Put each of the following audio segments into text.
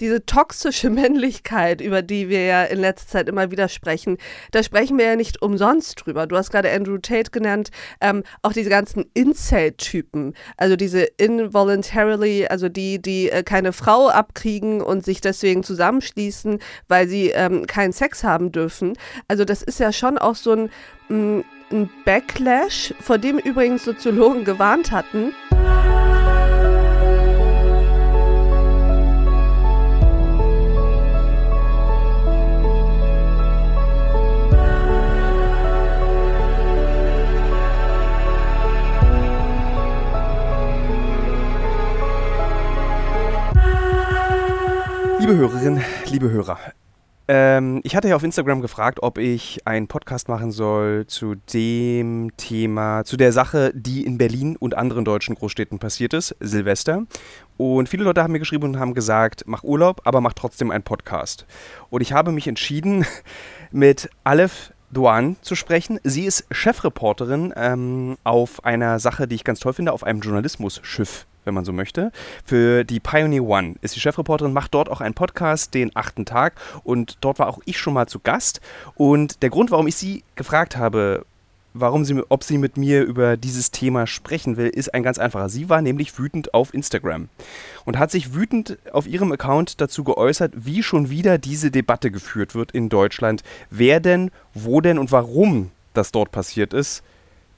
diese toxische Männlichkeit, über die wir ja in letzter Zeit immer wieder sprechen, da sprechen wir ja nicht umsonst drüber. Du hast gerade Andrew Tate genannt, ähm, auch diese ganzen Incel-Typen, also diese involuntarily, also die, die äh, keine Frau abkriegen und sich deswegen zusammenschließen, weil sie ähm, keinen Sex haben dürfen. Also das ist ja schon auch so ein, mm, ein Backlash, vor dem übrigens Soziologen gewarnt hatten. Liebe Hörerinnen, liebe Hörer, ähm, ich hatte ja auf Instagram gefragt, ob ich einen Podcast machen soll zu dem Thema, zu der Sache, die in Berlin und anderen deutschen Großstädten passiert ist, Silvester. Und viele Leute haben mir geschrieben und haben gesagt, mach Urlaub, aber mach trotzdem einen Podcast. Und ich habe mich entschieden, mit Aleph Duan zu sprechen. Sie ist Chefreporterin ähm, auf einer Sache, die ich ganz toll finde, auf einem Journalismusschiff wenn man so möchte. Für die Pioneer One ist die Chefreporterin, macht dort auch einen Podcast, den achten Tag. Und dort war auch ich schon mal zu Gast. Und der Grund, warum ich sie gefragt habe, warum sie, ob sie mit mir über dieses Thema sprechen will, ist ein ganz einfacher. Sie war nämlich wütend auf Instagram und hat sich wütend auf ihrem Account dazu geäußert, wie schon wieder diese Debatte geführt wird in Deutschland. Wer denn, wo denn und warum das dort passiert ist.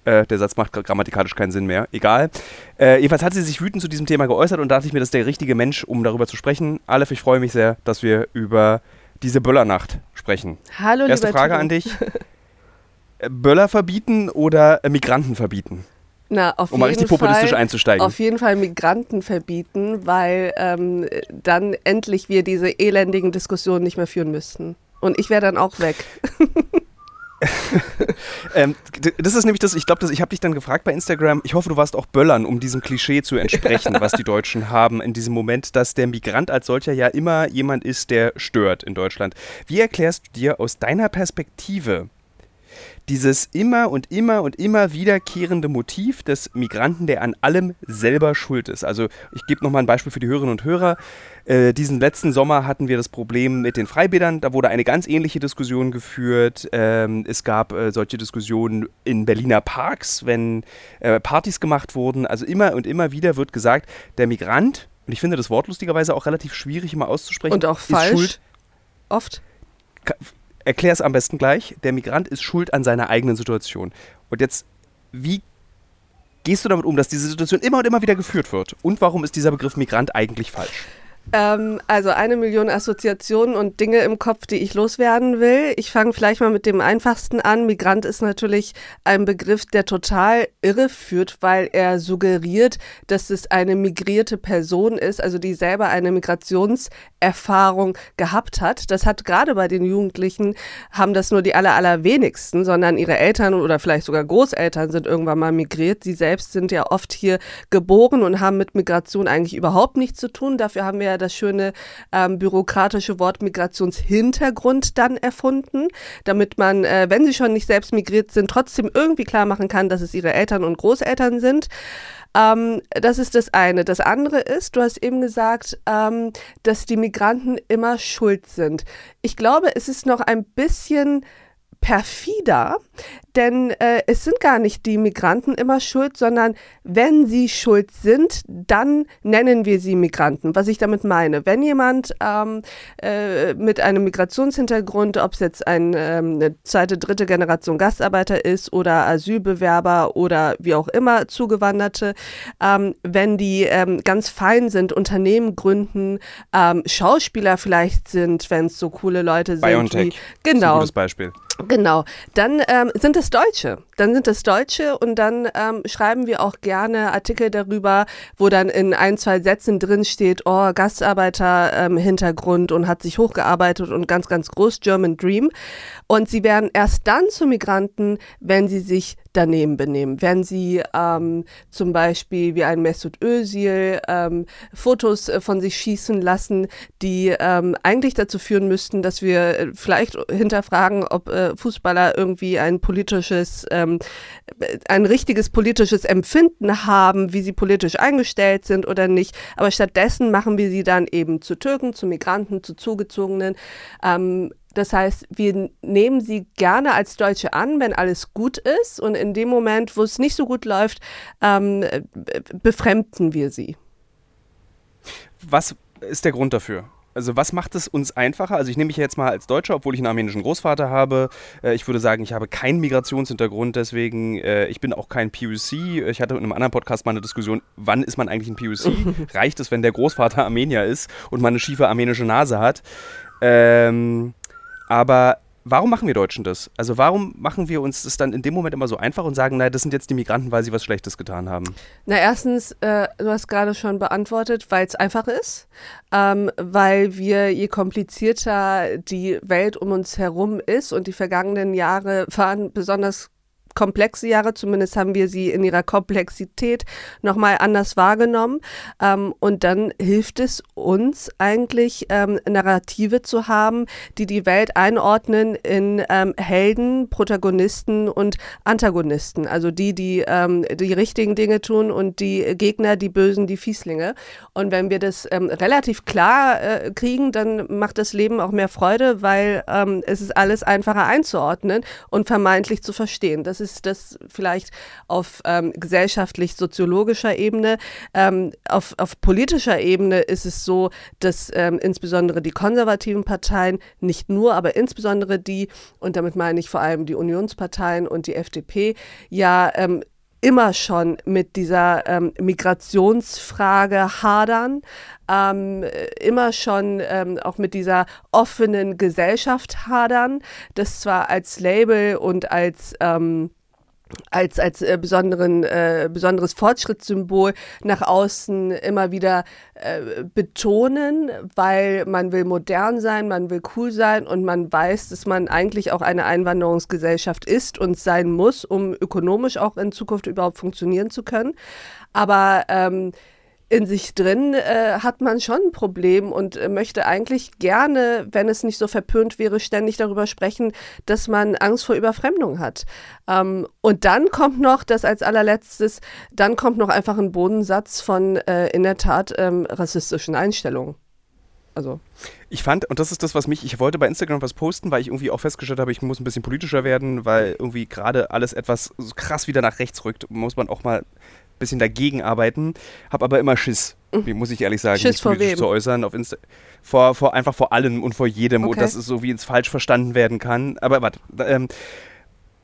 Äh, der Satz macht grammatikalisch keinen Sinn mehr. Egal. Äh, jedenfalls hat sie sich wütend zu diesem Thema geäußert und da dachte ich mir, das ist der richtige Mensch, um darüber zu sprechen. Aleph, ich freue mich sehr, dass wir über diese Böllernacht sprechen. Hallo, Erste lieber Frage Timo. an dich. Äh, Böller verbieten oder äh, Migranten verbieten? Na, auf Um mal richtig populistisch Fall, einzusteigen. Auf jeden Fall Migranten verbieten, weil ähm, dann endlich wir diese elendigen Diskussionen nicht mehr führen müssten. Und ich wäre dann auch weg. Ähm, das ist nämlich das, ich glaube, ich habe dich dann gefragt bei Instagram, ich hoffe, du warst auch Böllern, um diesem Klischee zu entsprechen, was die Deutschen haben in diesem Moment, dass der Migrant als solcher ja immer jemand ist, der stört in Deutschland. Wie erklärst du dir aus deiner Perspektive dieses immer und immer und immer wiederkehrende Motiv des Migranten, der an allem selber schuld ist. Also ich gebe nochmal ein Beispiel für die Hörerinnen und Hörer. Äh, diesen letzten Sommer hatten wir das Problem mit den Freibädern. Da wurde eine ganz ähnliche Diskussion geführt. Ähm, es gab äh, solche Diskussionen in Berliner Parks, wenn äh, Partys gemacht wurden. Also immer und immer wieder wird gesagt, der Migrant, und ich finde das Wort lustigerweise auch relativ schwierig immer auszusprechen, Und auch ist falsch. schuld Oft. Erklär es am besten gleich. Der Migrant ist schuld an seiner eigenen Situation. Und jetzt, wie gehst du damit um, dass diese Situation immer und immer wieder geführt wird? Und warum ist dieser Begriff Migrant eigentlich falsch? Ähm, also eine Million Assoziationen und Dinge im Kopf, die ich loswerden will. Ich fange vielleicht mal mit dem einfachsten an. Migrant ist natürlich ein Begriff, der total irre führt, weil er suggeriert, dass es eine migrierte Person ist, also die selber eine Migrationserfahrung gehabt hat. Das hat gerade bei den Jugendlichen, haben das nur die aller, allerwenigsten, sondern ihre Eltern oder vielleicht sogar Großeltern sind irgendwann mal migriert. Sie selbst sind ja oft hier geboren und haben mit Migration eigentlich überhaupt nichts zu tun. Dafür haben wir ja das schöne ähm, bürokratische Wort Migrationshintergrund dann erfunden, damit man, äh, wenn sie schon nicht selbst migriert sind, trotzdem irgendwie klar machen kann, dass es ihre Eltern und Großeltern sind. Ähm, das ist das eine. Das andere ist, du hast eben gesagt, ähm, dass die Migranten immer schuld sind. Ich glaube, es ist noch ein bisschen perfider, denn äh, es sind gar nicht die Migranten immer schuld, sondern wenn sie schuld sind, dann nennen wir sie Migranten. Was ich damit meine, wenn jemand ähm, äh, mit einem Migrationshintergrund, ob es jetzt ein, ähm, eine zweite, dritte Generation Gastarbeiter ist oder Asylbewerber oder wie auch immer Zugewanderte, ähm, wenn die ähm, ganz fein sind, Unternehmen gründen, ähm, Schauspieler vielleicht sind, wenn es so coole Leute sind BioNTech wie genau gutes Beispiel. Genau, dann ähm, sind es Deutsche. Dann sind es Deutsche und dann ähm, schreiben wir auch gerne Artikel darüber, wo dann in ein, zwei Sätzen drin steht, oh, Gastarbeiter-Hintergrund und hat sich hochgearbeitet und ganz, ganz groß German Dream. Und sie werden erst dann zu Migranten, wenn sie sich daneben benehmen. Wenn sie ähm, zum Beispiel wie ein Mesut Özil ähm, Fotos äh, von sich schießen lassen, die ähm, eigentlich dazu führen müssten, dass wir äh, vielleicht hinterfragen, ob äh, Fußballer irgendwie ein politisches, ähm, ein richtiges politisches Empfinden haben, wie sie politisch eingestellt sind oder nicht. Aber stattdessen machen wir sie dann eben zu Türken, zu Migranten, zu Zugezogenen. Ähm, das heißt, wir nehmen sie gerne als Deutsche an, wenn alles gut ist. Und in dem Moment, wo es nicht so gut läuft, ähm, befremden wir sie. Was ist der Grund dafür? Also was macht es uns einfacher? Also ich nehme mich jetzt mal als Deutscher, obwohl ich einen armenischen Großvater habe. Äh, ich würde sagen, ich habe keinen Migrationshintergrund, deswegen äh, ich bin auch kein PUC. Ich hatte in einem anderen Podcast mal eine Diskussion, wann ist man eigentlich ein PUC? Reicht es, wenn der Großvater Armenier ist und man eine schiefe armenische Nase hat? Ähm, aber warum machen wir Deutschen das? Also warum machen wir uns das dann in dem Moment immer so einfach und sagen, nein, das sind jetzt die Migranten, weil sie was Schlechtes getan haben? Na, erstens, äh, du hast gerade schon beantwortet, weil es einfach ist, ähm, weil wir, je komplizierter die Welt um uns herum ist und die vergangenen Jahre waren besonders komplexe Jahre, zumindest haben wir sie in ihrer Komplexität nochmal anders wahrgenommen. Ähm, und dann hilft es uns eigentlich, ähm, Narrative zu haben, die die Welt einordnen in ähm, Helden, Protagonisten und Antagonisten. Also die, die ähm, die richtigen Dinge tun und die Gegner, die Bösen, die Fieslinge. Und wenn wir das ähm, relativ klar äh, kriegen, dann macht das Leben auch mehr Freude, weil ähm, es ist alles einfacher einzuordnen und vermeintlich zu verstehen. Das ist das vielleicht auf ähm, gesellschaftlich-soziologischer Ebene. Ähm, auf, auf politischer Ebene ist es so, dass ähm, insbesondere die konservativen Parteien, nicht nur, aber insbesondere die, und damit meine ich vor allem die Unionsparteien und die FDP, ja ähm, immer schon mit dieser ähm, Migrationsfrage hadern, ähm, immer schon ähm, auch mit dieser offenen Gesellschaft hadern, das zwar als Label und als ähm, als, als äh, besonderen, äh, besonderes Fortschrittssymbol nach außen immer wieder äh, betonen, weil man will modern sein, man will cool sein und man weiß, dass man eigentlich auch eine Einwanderungsgesellschaft ist und sein muss, um ökonomisch auch in Zukunft überhaupt funktionieren zu können. Aber ähm, in sich drin äh, hat man schon ein Problem und äh, möchte eigentlich gerne, wenn es nicht so verpönt wäre, ständig darüber sprechen, dass man Angst vor Überfremdung hat. Ähm, und dann kommt noch, das als allerletztes, dann kommt noch einfach ein Bodensatz von äh, in der Tat ähm, rassistischen Einstellungen. Also. Ich fand, und das ist das, was mich, ich wollte bei Instagram was posten, weil ich irgendwie auch festgestellt habe, ich muss ein bisschen politischer werden, weil irgendwie gerade alles etwas so krass wieder nach rechts rückt, muss man auch mal bisschen dagegen arbeiten, habe aber immer Schiss, mhm. muss ich ehrlich sagen, Schiss mich politisch zu äußern auf Insta vor, vor einfach vor allem und vor jedem okay. und dass es so wie ins falsch verstanden werden kann. Aber warte, ähm,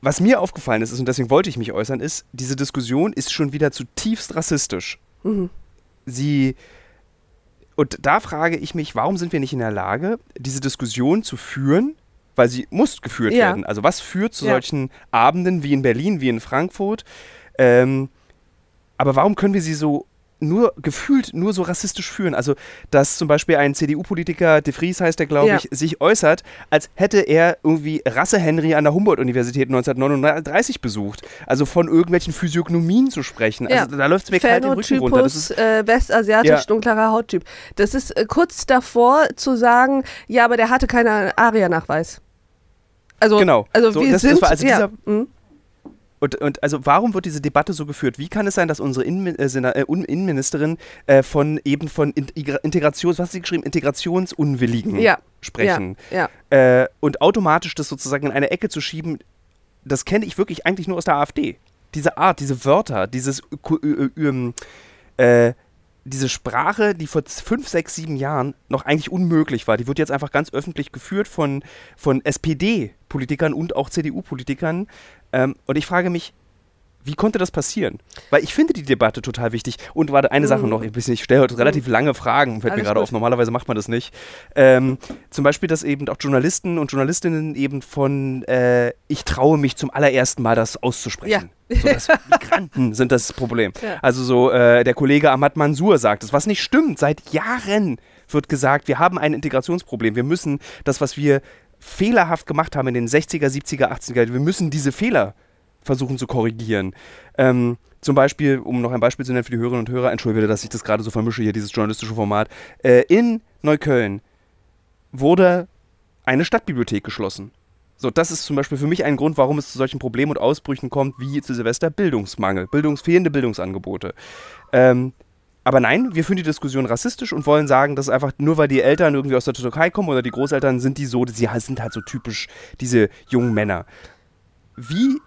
was mir aufgefallen ist, und deswegen wollte ich mich äußern, ist, diese Diskussion ist schon wieder zutiefst rassistisch. Mhm. Sie und da frage ich mich, warum sind wir nicht in der Lage, diese Diskussion zu führen, weil sie muss geführt ja. werden. Also was führt zu ja. solchen Abenden wie in Berlin, wie in Frankfurt? Ähm, aber warum können wir sie so nur gefühlt nur so rassistisch führen. Also, dass zum Beispiel ein CDU-Politiker, De Vries heißt der, glaube ja. ich, sich äußert, als hätte er irgendwie Rasse-Henry an der Humboldt-Universität 1939 besucht. Also von irgendwelchen Physiognomien zu sprechen. Also, ja. Also da läuft es mir kalt den Rücken runter. Das ist äh, westasiatisch, ja. dunklerer Hauttyp. Das ist äh, kurz davor zu sagen, ja, aber der hatte keinen Aria-Nachweis. Also, genau. also so, wir das, sind, das war also dieser, mhm. Und, und also warum wird diese Debatte so geführt? Wie kann es sein, dass unsere Innen, äh, äh Innenministerin äh, von eben von Integrations, was hat sie geschrieben, Integrationsunwilligen ja. sprechen? Ja. ja. Äh, und automatisch das sozusagen in eine Ecke zu schieben, das kenne ich wirklich eigentlich nur aus der AfD. Diese Art, diese Wörter, dieses äh, diese Sprache, die vor fünf, sechs, sieben Jahren noch eigentlich unmöglich war, die wird jetzt einfach ganz öffentlich geführt von, von SPD-Politikern und auch CDU-Politikern. Ähm, und ich frage mich, wie konnte das passieren? Weil ich finde die Debatte total wichtig. Und warte, eine mhm. Sache noch, ich stelle heute relativ mhm. lange Fragen, fällt Alles mir gerade auf. Normalerweise macht man das nicht. Ähm, zum Beispiel, dass eben auch Journalisten und Journalistinnen eben von äh, ich traue mich zum allerersten Mal das auszusprechen. Ja. So, Migranten sind das Problem. Ja. Also so äh, der Kollege Ahmad Mansour sagt es, was nicht stimmt. Seit Jahren wird gesagt, wir haben ein Integrationsproblem. Wir müssen das, was wir fehlerhaft gemacht haben in den 60er, 70er, 80er, wir müssen diese Fehler versuchen zu korrigieren. Ähm, zum Beispiel, um noch ein Beispiel zu nennen für die Hörerinnen und Hörer, entschuldige, dass ich das gerade so vermische hier, dieses journalistische Format. Äh, in Neukölln wurde eine Stadtbibliothek geschlossen. So, das ist zum Beispiel für mich ein Grund, warum es zu solchen Problemen und Ausbrüchen kommt, wie zu Silvester Bildungsmangel, Bildungs fehlende Bildungsangebote. Ähm, aber nein, wir führen die Diskussion rassistisch und wollen sagen, dass einfach nur weil die Eltern irgendwie aus der Türkei kommen oder die Großeltern sind die so, sie sind halt so typisch diese jungen Männer. Wie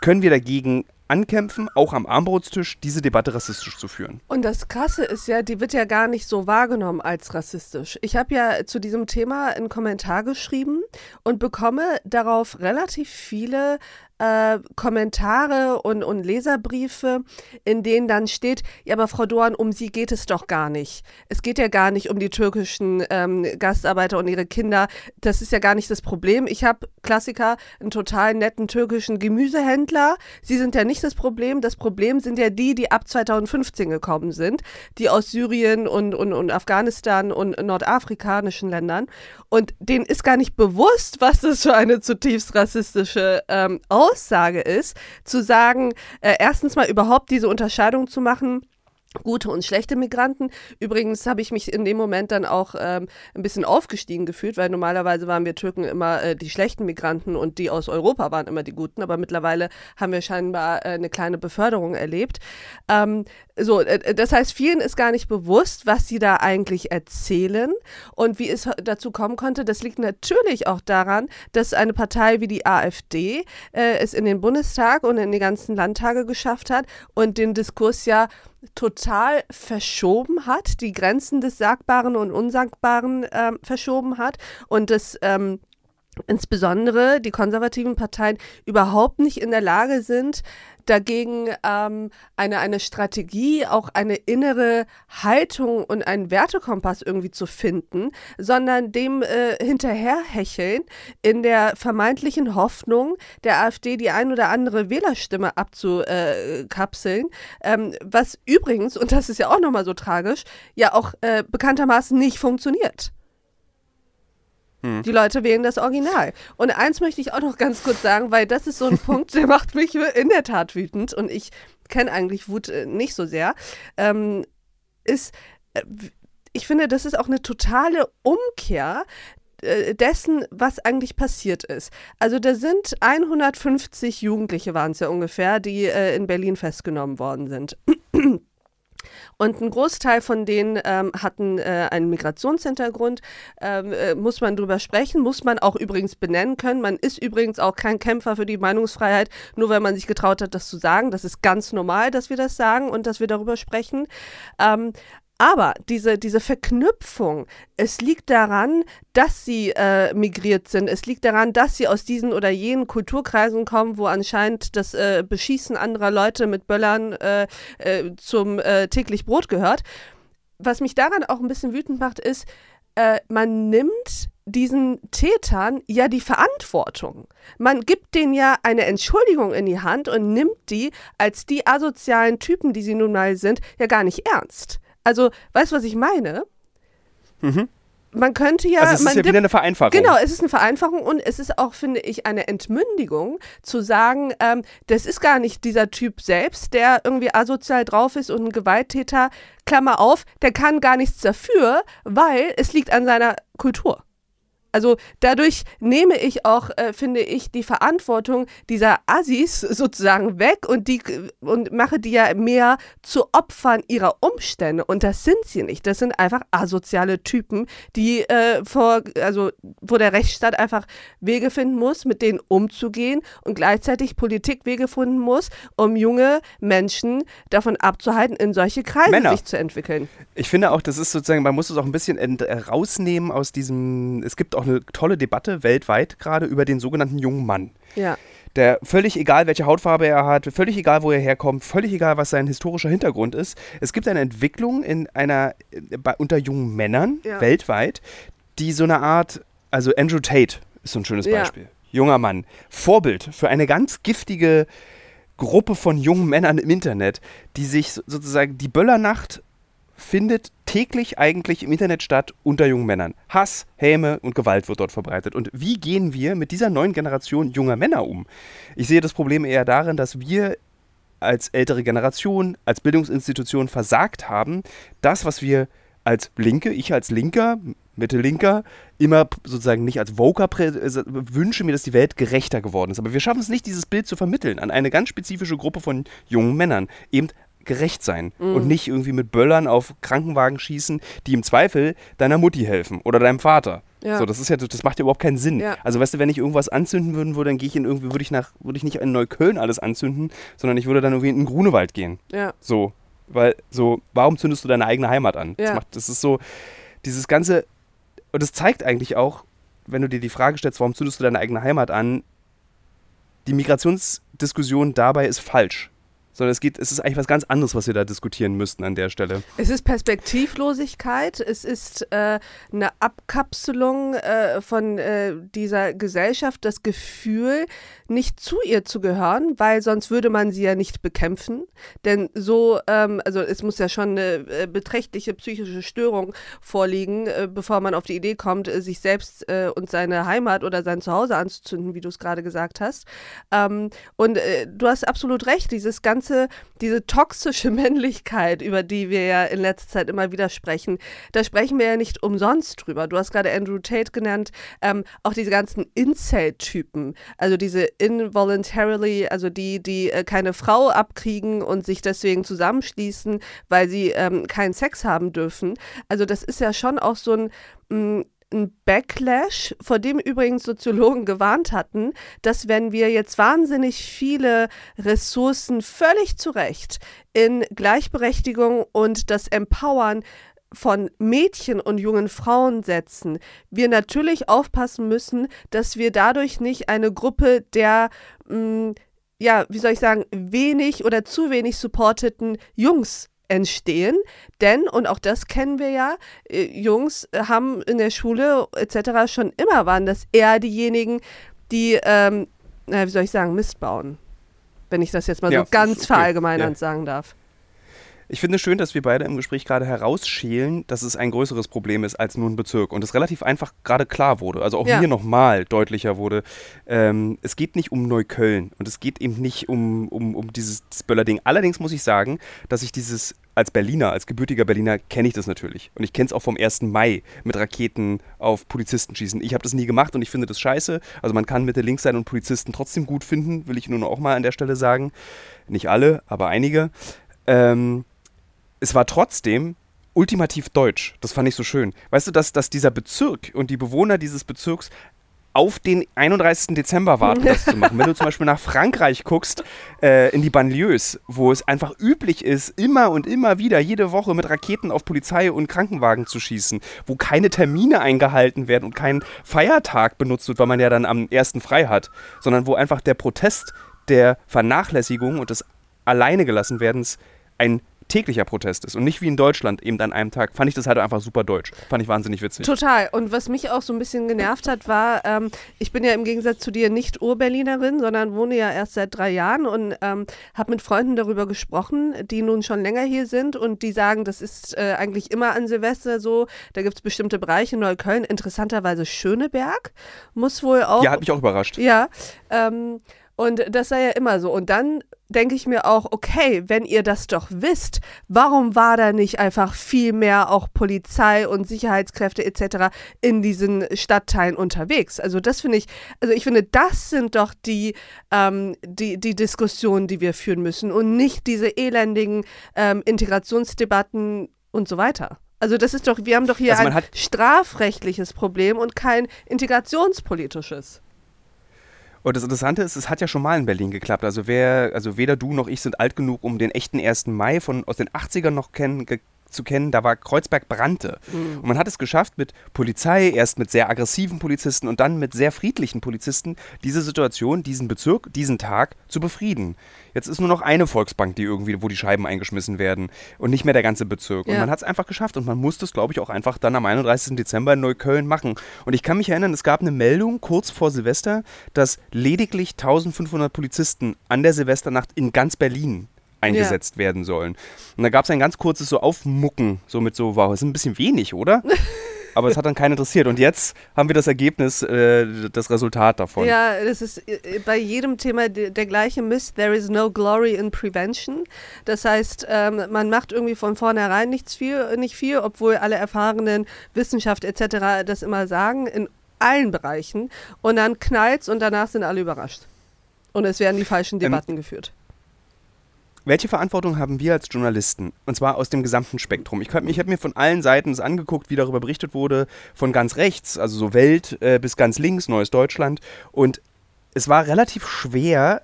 können wir dagegen ankämpfen, auch am Armbrotstisch, diese Debatte rassistisch zu führen. Und das Krasse ist ja, die wird ja gar nicht so wahrgenommen als rassistisch. Ich habe ja zu diesem Thema einen Kommentar geschrieben und bekomme darauf relativ viele äh, Kommentare und, und Leserbriefe, in denen dann steht, ja, aber Frau Dorn, um sie geht es doch gar nicht. Es geht ja gar nicht um die türkischen ähm, Gastarbeiter und ihre Kinder. Das ist ja gar nicht das Problem. Ich habe Klassiker, einen total netten türkischen Gemüsehändler. Sie sind ja nicht das Problem. Das Problem sind ja die, die ab 2015 gekommen sind, die aus Syrien und, und, und Afghanistan und nordafrikanischen Ländern. Und denen ist gar nicht bewusst, was das für eine zutiefst rassistische ähm, Aussage ist, zu sagen, äh, erstens mal überhaupt diese Unterscheidung zu machen gute und schlechte Migranten. Übrigens habe ich mich in dem Moment dann auch ähm, ein bisschen aufgestiegen gefühlt, weil normalerweise waren wir Türken immer äh, die schlechten Migranten und die aus Europa waren immer die guten, aber mittlerweile haben wir scheinbar äh, eine kleine Beförderung erlebt. Ähm, so, äh, das heißt, vielen ist gar nicht bewusst, was sie da eigentlich erzählen und wie es dazu kommen konnte. Das liegt natürlich auch daran, dass eine Partei wie die AfD äh, es in den Bundestag und in die ganzen Landtage geschafft hat und den Diskurs ja total verschoben hat, die Grenzen des Sagbaren und Unsagbaren äh, verschoben hat und das ähm, insbesondere die konservativen Parteien überhaupt nicht in der Lage sind, dagegen ähm, eine, eine Strategie, auch eine innere Haltung und einen Wertekompass irgendwie zu finden, sondern dem äh, hinterherhecheln in der vermeintlichen Hoffnung, der AfD die ein oder andere Wählerstimme abzukapseln, ähm, was übrigens, und das ist ja auch nochmal so tragisch, ja auch äh, bekanntermaßen nicht funktioniert. Hm. Die Leute wählen das Original. Und eins möchte ich auch noch ganz kurz sagen, weil das ist so ein Punkt, der macht mich in der Tat wütend und ich kenne eigentlich Wut äh, nicht so sehr, ähm, ist, äh, ich finde, das ist auch eine totale Umkehr äh, dessen, was eigentlich passiert ist. Also da sind 150 Jugendliche waren es ja ungefähr, die äh, in Berlin festgenommen worden sind. Und ein Großteil von denen ähm, hatten äh, einen Migrationshintergrund. Ähm, äh, muss man drüber sprechen, muss man auch übrigens benennen können. Man ist übrigens auch kein Kämpfer für die Meinungsfreiheit, nur weil man sich getraut hat, das zu sagen. Das ist ganz normal, dass wir das sagen und dass wir darüber sprechen. Ähm, aber diese, diese Verknüpfung, es liegt daran, dass sie äh, migriert sind. Es liegt daran, dass sie aus diesen oder jenen Kulturkreisen kommen, wo anscheinend das äh, Beschießen anderer Leute mit Böllern äh, äh zum äh, täglich Brot gehört. Was mich daran auch ein bisschen wütend macht, ist, äh, man nimmt diesen Tätern ja die Verantwortung. Man gibt denen ja eine Entschuldigung in die Hand und nimmt die als die asozialen Typen, die sie nun mal sind, ja gar nicht ernst. Also, weißt du, was ich meine? Mhm. Man könnte ja. Also es ist ja wieder eine Vereinfachung. Genau, es ist eine Vereinfachung und es ist auch, finde ich, eine Entmündigung zu sagen, ähm, das ist gar nicht dieser Typ selbst, der irgendwie asozial drauf ist und ein Gewalttäter, Klammer auf, der kann gar nichts dafür, weil es liegt an seiner Kultur. Also dadurch nehme ich auch, äh, finde ich, die Verantwortung dieser Assis sozusagen weg und die und mache die ja mehr zu Opfern ihrer Umstände. Und das sind sie nicht. Das sind einfach asoziale Typen, die äh, vor, also wo der Rechtsstaat einfach Wege finden muss, mit denen umzugehen und gleichzeitig Politik Wege finden muss, um junge Menschen davon abzuhalten, in solche Kreise Männer. sich zu entwickeln. Ich finde auch, das ist sozusagen, man muss es auch ein bisschen rausnehmen aus diesem, es gibt auch eine tolle Debatte weltweit gerade über den sogenannten jungen Mann. Ja. Der völlig egal, welche Hautfarbe er hat, völlig egal, wo er herkommt, völlig egal, was sein historischer Hintergrund ist. Es gibt eine Entwicklung in einer, bei, unter jungen Männern ja. weltweit, die so eine Art, also Andrew Tate ist so ein schönes Beispiel. Ja. Junger Mann. Vorbild für eine ganz giftige Gruppe von jungen Männern im Internet, die sich sozusagen die Böllernacht findet täglich eigentlich im Internet statt unter jungen Männern. Hass, Häme und Gewalt wird dort verbreitet. Und wie gehen wir mit dieser neuen Generation junger Männer um? Ich sehe das Problem eher darin, dass wir als ältere Generation, als Bildungsinstitution versagt haben, das, was wir als Linke, ich als Linker, Mittellinker, immer sozusagen nicht als Voker äh, wünsche mir, dass die Welt gerechter geworden ist. Aber wir schaffen es nicht, dieses Bild zu vermitteln an eine ganz spezifische Gruppe von jungen Männern. Eben gerecht sein mhm. und nicht irgendwie mit Böllern auf Krankenwagen schießen, die im Zweifel deiner Mutti helfen oder deinem Vater. Ja. So, das ist ja, das macht ja überhaupt keinen Sinn. Ja. Also weißt du, wenn ich irgendwas anzünden würden würde, dann gehe ich in irgendwie, würde ich nach, würde ich nicht in Neukölln alles anzünden, sondern ich würde dann irgendwie in den Grunewald gehen. Ja. So. Weil, so, warum zündest du deine eigene Heimat an? Ja. Das, macht, das ist so, dieses ganze, und das zeigt eigentlich auch, wenn du dir die Frage stellst, warum zündest du deine eigene Heimat an, die Migrationsdiskussion dabei ist falsch sondern es geht, es ist eigentlich was ganz anderes, was wir da diskutieren müssten an der Stelle. Es ist Perspektivlosigkeit, es ist äh, eine Abkapselung äh, von äh, dieser Gesellschaft, das Gefühl, nicht zu ihr zu gehören, weil sonst würde man sie ja nicht bekämpfen. Denn so, ähm, also es muss ja schon eine äh, beträchtliche psychische Störung vorliegen, äh, bevor man auf die Idee kommt, äh, sich selbst und seine Heimat oder sein Zuhause anzuzünden, wie du es gerade gesagt hast. Ähm, und du hast absolut recht, dieses ganze ganze, diese toxische Männlichkeit, über die wir ja in letzter Zeit immer wieder sprechen, da sprechen wir ja nicht umsonst drüber. Du hast gerade Andrew Tate genannt, ähm, auch diese ganzen Incel-Typen, also diese involuntarily, also die, die äh, keine Frau abkriegen und sich deswegen zusammenschließen, weil sie ähm, keinen Sex haben dürfen. Also das ist ja schon auch so ein mh, mm, ein Backlash, vor dem übrigens Soziologen gewarnt hatten, dass wenn wir jetzt wahnsinnig viele Ressourcen völlig zu Recht in Gleichberechtigung und das Empowern von Mädchen und jungen Frauen setzen, wir natürlich aufpassen müssen, dass wir dadurch nicht eine Gruppe der mh, mm, ja, wie soll ich sagen, wenig oder zu wenig supporteten Jungs entstehen. Denn, und auch das kennen wir ja, äh, Jungs haben in der Schule etc. schon immer waren das eher diejenigen, die, ähm, wie soll ich sagen, Mist bauen. Wenn ich das jetzt mal ja, so ganz okay. verallgemeinernd ja. sagen darf. Ich finde es schön, dass wir beide im Gespräch gerade herausschälen, dass es ein größeres Problem ist als nur ein Bezirk und es relativ einfach gerade klar wurde. Also auch ja. mir nochmal deutlicher wurde. Ähm, es geht nicht um Neukölln und es geht eben nicht um, um, um dieses Böller-Ding. Allerdings muss ich sagen, dass ich dieses als Berliner, als gebürtiger Berliner kenne ich das natürlich. Und ich kenne es auch vom 1. Mai mit Raketen auf Polizisten schießen. Ich habe das nie gemacht und ich finde das scheiße. Also man kann Mitte links sein und Polizisten trotzdem gut finden, will ich nur noch auch mal an der Stelle sagen. Nicht alle, aber einige. Ähm, es war trotzdem ultimativ deutsch. Das fand ich so schön. Weißt du, dass, dass dieser Bezirk und die Bewohner dieses Bezirks auf den 31. Dezember warten, das zu machen. Wenn du zum Beispiel nach Frankreich guckst, äh, in die Banlieues, wo es einfach üblich ist, immer und immer wieder, jede Woche mit Raketen auf Polizei und Krankenwagen zu schießen, wo keine Termine eingehalten werden und kein Feiertag benutzt wird, weil man ja dann am ersten frei hat, sondern wo einfach der Protest der Vernachlässigung und des Alleine gelassen werdens ein täglicher Protest ist und nicht wie in Deutschland eben an einem Tag, fand ich das halt einfach super deutsch. Fand ich wahnsinnig witzig. Total. Und was mich auch so ein bisschen genervt hat, war, ähm, ich bin ja im Gegensatz zu dir nicht Urberlinerin, sondern wohne ja erst seit drei Jahren und ähm, habe mit Freunden darüber gesprochen, die nun schon länger hier sind und die sagen, das ist äh, eigentlich immer an Silvester so. Da gibt es bestimmte Bereiche, Neukölln, interessanterweise Schöneberg, muss wohl auch. Ja, hat mich auch überrascht. Ja. Ähm, und das sei ja immer so. Und dann denke ich mir auch, okay, wenn ihr das doch wisst, warum war da nicht einfach viel mehr auch Polizei und Sicherheitskräfte etc. in diesen Stadtteilen unterwegs? Also das finde ich, also ich finde, das sind doch die, ähm, die, die Diskussionen, die wir führen müssen und nicht diese elendigen ähm, Integrationsdebatten und so weiter. Also das ist doch, wir haben doch hier also ein strafrechtliches Problem und kein integrationspolitisches. Und das Interessante ist, es hat ja schon mal in Berlin geklappt. Also wer, also weder du noch ich sind alt genug, um den echten 1. Mai von aus den 80ern noch kennen, zu kennen, da war Kreuzberg brannte. Mhm. Und man hat es geschafft, mit Polizei, erst mit sehr aggressiven Polizisten und dann mit sehr friedlichen Polizisten, diese Situation, diesen Bezirk, diesen Tag zu befrieden. Jetzt ist nur noch eine Volksbank, die irgendwie, wo die Scheiben eingeschmissen werden und nicht mehr der ganze Bezirk. Ja. Und man hat es einfach geschafft und man musste es, glaube ich, auch einfach dann am 31. Dezember in Neukölln machen. Und ich kann mich erinnern, es gab eine Meldung kurz vor Silvester, dass lediglich 1500 Polizisten an der Silvesternacht in ganz Berlin eingesetzt ja. werden sollen. Und da gab es ein ganz kurzes so Aufmucken, so mit so, wow, das ist ein bisschen wenig, oder? aber es hat dann keinen interessiert. Und jetzt haben wir das Ergebnis, äh, das Resultat davon. Ja, das ist äh, bei jedem Thema der, der gleiche Mist. There is no glory in prevention. Das heißt, ähm, man macht irgendwie von vornherein nichts viel, nicht viel, obwohl alle erfahrenen Wissenschaft etc. das immer sagen, in allen Bereichen. Und dann knallt's und danach sind alle überrascht. Und es werden die falschen ähm, Debatten ähm, geführt. Welche Verantwortung haben wir als Journalisten? Und zwar aus dem gesamten Spektrum. Ich, ich habe mir von allen Seiten das angeguckt, wie darüber berichtet wurde, von ganz rechts, also so Welt, äh, bis ganz links, Neues Deutschland. Und es war relativ schwer,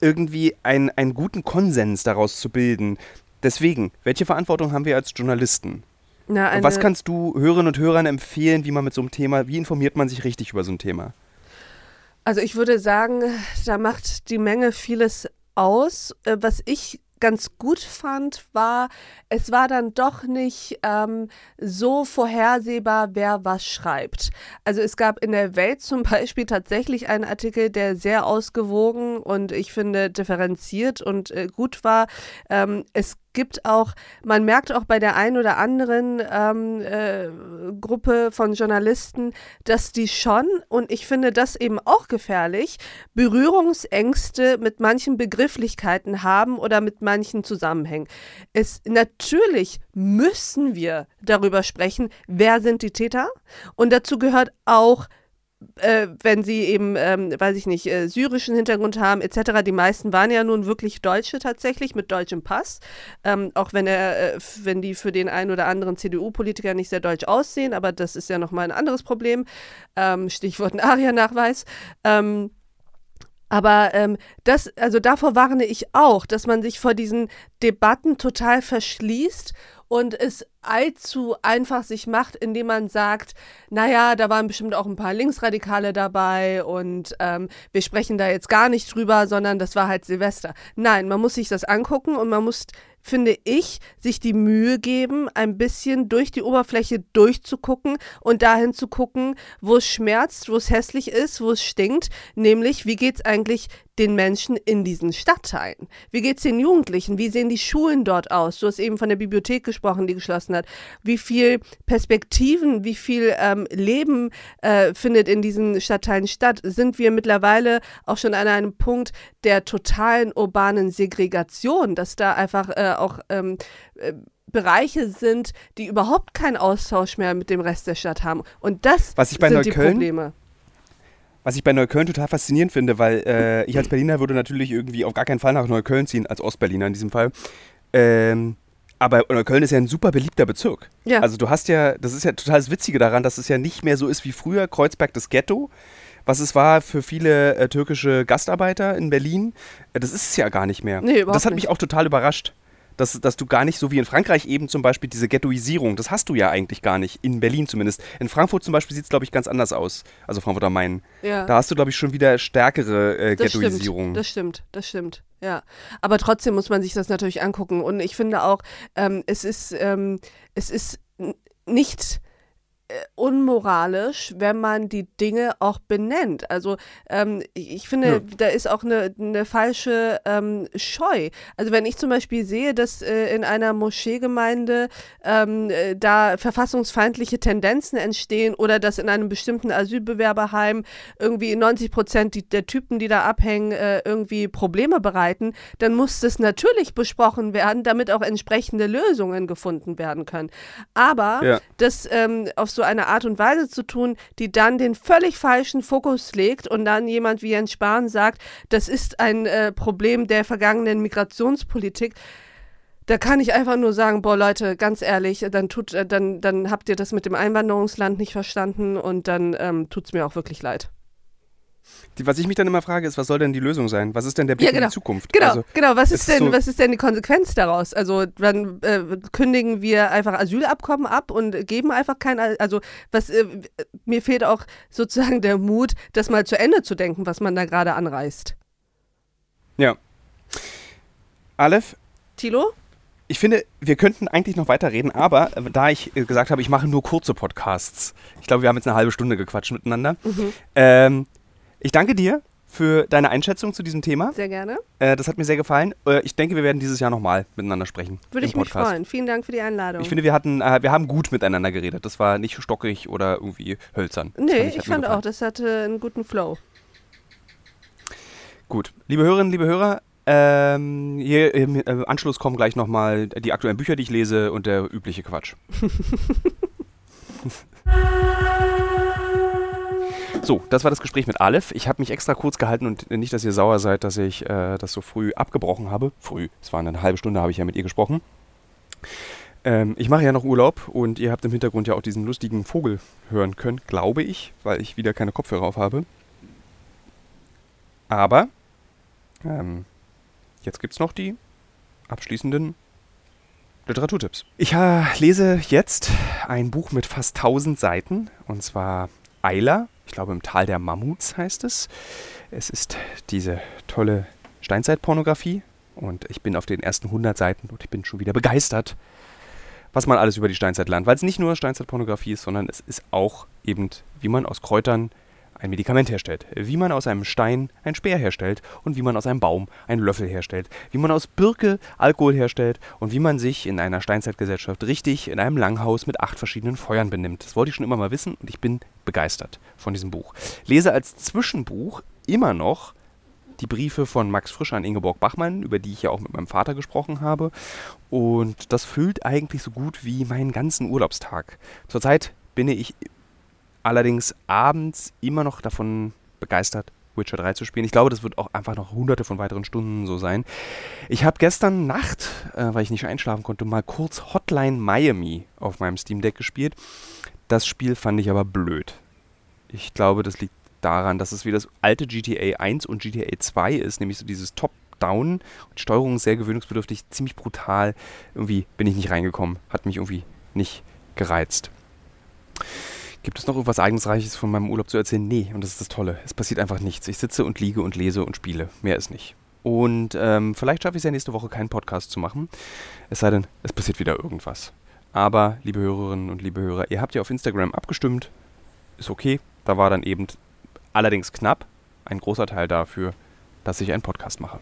irgendwie ein, einen guten Konsens daraus zu bilden. Deswegen, welche Verantwortung haben wir als Journalisten? Na, und was kannst du Hörerinnen und Hörern empfehlen, wie man mit so einem Thema, wie informiert man sich richtig über so ein Thema? Also ich würde sagen, da macht die Menge vieles aus. Äh, was ich ganz gut fand, war, es war dann doch nicht ähm, so vorhersehbar, wer was schreibt. Also es gab in der Welt zum Beispiel tatsächlich einen Artikel, der sehr ausgewogen und ich finde differenziert und äh, gut war. Ähm, es gibt auch, man merkt auch bei der einen oder anderen ähm, äh, Gruppe von Journalisten, dass die schon, und ich finde das eben auch gefährlich, Berührungsängste mit manchen Begrifflichkeiten haben oder mit manchen Zusammenhängen. Es natürlich müssen wir darüber sprechen, wer sind die Täter? Und dazu gehört auch äh, wenn sie eben, ähm, weiß ich nicht, äh, syrischen Hintergrund haben etc. Die meisten waren ja nun wirklich Deutsche tatsächlich mit deutschem Pass, ähm, auch wenn er, äh, wenn die für den einen oder anderen CDU-Politiker nicht sehr deutsch aussehen, aber das ist ja nochmal ein anderes Problem. Ähm, Stichwort ARIA-Nachweis. Ähm, aber ähm, das, also davor warne ich auch, dass man sich vor diesen Debatten total verschließt und es allzu einfach sich macht, indem man sagt, naja, da waren bestimmt auch ein paar Linksradikale dabei und ähm, wir sprechen da jetzt gar nicht drüber, sondern das war halt Silvester. Nein, man muss sich das angucken und man muss finde ich, sich die Mühe geben, ein bisschen durch die Oberfläche durchzugucken und dahin zu gucken, wo es schmerzt, wo es hässlich ist, wo es stinkt, nämlich wie geht es eigentlich den Menschen in diesen Stadtteilen? Wie geht es den Jugendlichen? Wie sehen die Schulen dort aus? Du hast eben von der Bibliothek gesprochen, die geschlossen hat. Wie viel Perspektiven, wie viel ähm, Leben äh, findet in diesen Stadtteilen statt? Sind wir mittlerweile auch schon an einem Punkt der totalen urbanen Segregation, dass da einfach äh, auch ähm, äh, Bereiche sind, die überhaupt keinen Austausch mehr mit dem Rest der Stadt haben. Und das sind Neukölln, die Probleme was ich bei Neukölln total faszinierend finde, weil äh, ich als Berliner würde natürlich irgendwie auf gar keinen Fall nach Neukölln ziehen, als Ostberliner in diesem Fall. Ähm, aber Neukölln ist ja ein super beliebter Bezirk. Ja. Also du hast ja, das ist ja total das Witzige daran, dass es ja nicht mehr so ist wie früher, Kreuzberg das Ghetto, was es war für viele äh, türkische Gastarbeiter in Berlin. Äh, das ist es ja gar nicht mehr. Nee, überhaupt das hat mich auch total überrascht dass, dass du gar nicht so wie in Frankreich eben zum Beispiel diese Ghettoisierung, das hast du ja eigentlich gar nicht, in Berlin zumindest. In Frankfurt zum Beispiel sieht es, glaube ich, ganz anders aus. Also Frankfurt am Main. Ja. Da hast du, glaube ich, schon wieder stärkere äh, das Ghettoisierung. Stimmt, das stimmt, das stimmt. Ja, aber trotzdem muss man sich das natürlich angucken. Und ich finde auch, ähm, es ist, ähm, es ist nicht unmoralisch, wenn man die Dinge auch benennt. Also ähm, ich finde, ja. da ist auch eine, eine falsche ähm, Scheu. Also wenn ich zum Beispiel sehe, dass äh, in einer Moscheegemeinde ähm, äh, da verfassungsfeindliche Tendenzen entstehen oder dass in einem bestimmten Asylbewerberheim irgendwie 90 Prozent der Typen, die da abhängen, äh, irgendwie Probleme bereiten, dann muss das natürlich besprochen werden, damit auch entsprechende Lösungen gefunden werden können. Aber ja. das ähm, auf so eine Art und Weise zu tun, die dann den völlig falschen Fokus legt und dann jemand wie Jens Spahn sagt, das ist ein äh, Problem der vergangenen Migrationspolitik. Da kann ich einfach nur sagen, boah Leute, ganz ehrlich, dann tut, äh, dann, dann habt ihr das mit dem Einwanderungsland nicht verstanden und dann ähm, tut es mir auch wirklich leid. Die, was ich mich dann immer frage, ist, was soll denn die Lösung sein? Was ist denn der Blick ja, genau. in die Zukunft? Genau, also, genau. Was ist, denn, so was ist denn die Konsequenz daraus? Also dann äh, kündigen wir einfach Asylabkommen ab und geben einfach kein, also was äh, mir fehlt auch sozusagen der Mut, das mal zu Ende zu denken, was man da gerade anreißt. Ja. Aleph? Tilo? Ich finde, wir könnten eigentlich noch weiterreden, aber äh, da ich äh, gesagt habe, ich mache nur kurze Podcasts, ich glaube, wir haben jetzt eine halbe Stunde gequatscht miteinander, mhm. ähm, ich danke dir für deine Einschätzung zu diesem Thema. Sehr gerne. Äh, das hat mir sehr gefallen. Äh, ich denke, wir werden dieses Jahr nochmal miteinander sprechen. Würde ich mich freuen. Vielen Dank für die Einladung. Ich finde, wir hatten, äh, wir haben gut miteinander geredet. Das war nicht stockig oder irgendwie hölzern. Nee, fand ich, ich fand auch, das hatte einen guten Flow. Gut. Liebe Hörerinnen, liebe Hörer, ähm, hier im äh, Anschluss kommen gleich nochmal die aktuellen Bücher, die ich lese und der übliche Quatsch. So, das war das Gespräch mit Aleph. Ich habe mich extra kurz gehalten und nicht, dass ihr sauer seid, dass ich äh, das so früh abgebrochen habe. Früh, es war eine halbe Stunde, habe ich ja mit ihr gesprochen. Ähm, ich mache ja noch Urlaub und ihr habt im Hintergrund ja auch diesen lustigen Vogel hören können, glaube ich, weil ich wieder keine Kopfhörer auf habe. Aber ähm, jetzt gibt es noch die abschließenden Literaturtipps. Ich äh, lese jetzt ein Buch mit fast 1000 Seiten und zwar Eiler ich glaube im Tal der Mammuts heißt es. Es ist diese tolle Steinzeitpornografie und ich bin auf den ersten 100 Seiten und ich bin schon wieder begeistert, was man alles über die Steinzeit lernt. Weil es nicht nur Steinzeitpornografie ist, sondern es ist auch eben, wie man aus Kräutern ein Medikament herstellt, wie man aus einem Stein ein Speer herstellt und wie man aus einem Baum einen Löffel herstellt, wie man aus Birke Alkohol herstellt und wie man sich in einer Steinzeitgesellschaft richtig in einem Langhaus mit acht verschiedenen Feuern benimmt. Das wollte ich schon immer mal wissen und ich bin begeistert von diesem Buch. Lese als Zwischenbuch immer noch die Briefe von Max Frisch an Ingeborg Bachmann, über die ich ja auch mit meinem Vater gesprochen habe. Und das füllt eigentlich so gut wie meinen ganzen Urlaubstag. Zurzeit bin ich allerdings abends immer noch davon begeistert, Witcher 3 zu spielen. Ich glaube, das wird auch einfach noch hunderte von weiteren Stunden so sein. Ich habe gestern Nacht, äh, weil ich nicht einschlafen konnte, mal kurz Hotline Miami auf meinem Steam Deck gespielt. Das Spiel fand ich aber blöd. Ich glaube, das liegt daran, dass es wie das alte GTA 1 und GTA 2 ist, nämlich so dieses Top-Down. Und Steuerung sehr gewöhnungsbedürftig, ziemlich brutal. Irgendwie bin ich nicht reingekommen. Hat mich irgendwie nicht gereizt. Gibt es noch irgendwas Eigensreiches von meinem Urlaub zu erzählen? Nee, und das ist das Tolle. Es passiert einfach nichts. Ich sitze und liege und lese und spiele. Mehr ist nicht. Und ähm, vielleicht schaffe ich es ja nächste Woche, keinen Podcast zu machen. Es sei denn, es passiert wieder irgendwas. Aber, liebe Hörerinnen und liebe Hörer, ihr habt ja auf Instagram abgestimmt. Ist okay. Da war dann eben allerdings knapp ein großer Teil dafür, dass ich einen Podcast mache.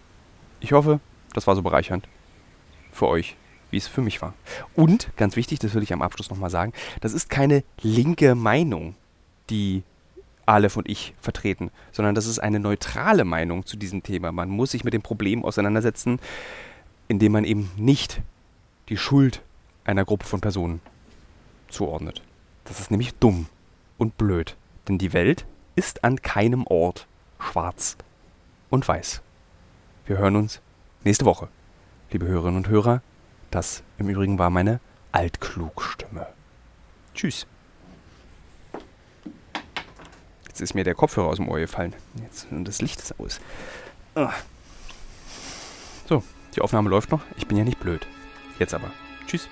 Ich hoffe, das war so bereichernd für euch wie es für mich war. Und, ganz wichtig, das will ich am Abschluss nochmal sagen, das ist keine linke Meinung, die Aleph und ich vertreten, sondern das ist eine neutrale Meinung zu diesem Thema. Man muss sich mit dem Problem auseinandersetzen, indem man eben nicht die Schuld einer Gruppe von Personen zuordnet. Das ist nämlich dumm und blöd, denn die Welt ist an keinem Ort schwarz und weiß. Wir hören uns nächste Woche. Liebe Hörerinnen und Hörer, das im Übrigen war meine Altklugstimme. Tschüss. Jetzt ist mir der Kopfhörer aus dem Ohr gefallen. Jetzt, und das Licht ist aus. Ah. So, die Aufnahme läuft noch. Ich bin ja nicht blöd. Jetzt aber. Tschüss.